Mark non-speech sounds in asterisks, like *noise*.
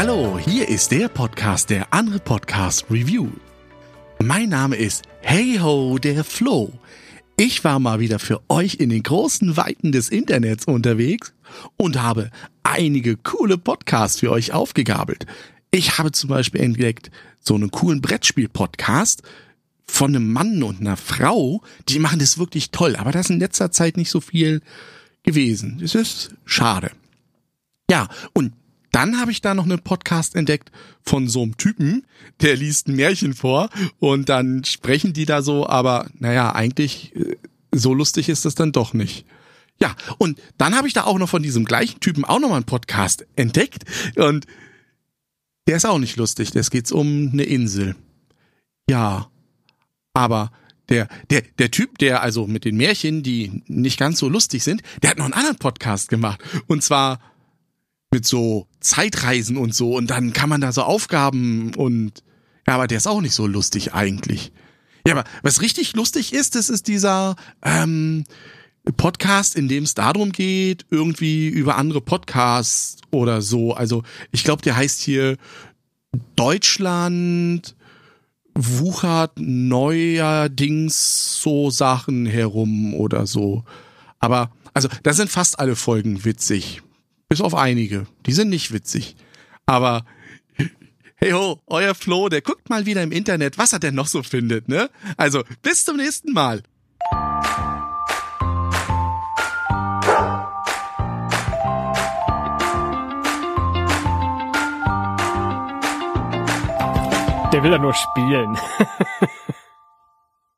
Hallo, hier ist der Podcast, der andere Podcast Review. Mein Name ist Hey Ho, der Flo. Ich war mal wieder für euch in den großen Weiten des Internets unterwegs und habe einige coole Podcasts für euch aufgegabelt. Ich habe zum Beispiel entdeckt so einen coolen Brettspiel-Podcast von einem Mann und einer Frau. Die machen das wirklich toll, aber das ist in letzter Zeit nicht so viel gewesen. Das ist schade. Ja, und dann habe ich da noch einen Podcast entdeckt von so einem Typen, der liest ein Märchen vor und dann sprechen die da so, aber naja, eigentlich äh, so lustig ist das dann doch nicht. Ja, und dann habe ich da auch noch von diesem gleichen Typen auch noch mal einen Podcast entdeckt und der ist auch nicht lustig. Das geht's um eine Insel. Ja, aber der, der, der Typ, der also mit den Märchen, die nicht ganz so lustig sind, der hat noch einen anderen Podcast gemacht. Und zwar mit so Zeitreisen und so und dann kann man da so Aufgaben und ja, aber der ist auch nicht so lustig eigentlich. Ja, aber was richtig lustig ist, das ist dieser ähm, Podcast, in dem es darum geht, irgendwie über andere Podcasts oder so. Also ich glaube, der heißt hier Deutschland wuchert neuerdings so Sachen herum oder so. Aber also da sind fast alle Folgen witzig. Bis auf einige. Die sind nicht witzig. Aber *laughs* hey ho, euer Flo, der guckt mal wieder im Internet, was er denn noch so findet, ne? Also, bis zum nächsten Mal. Der will ja nur spielen. *laughs*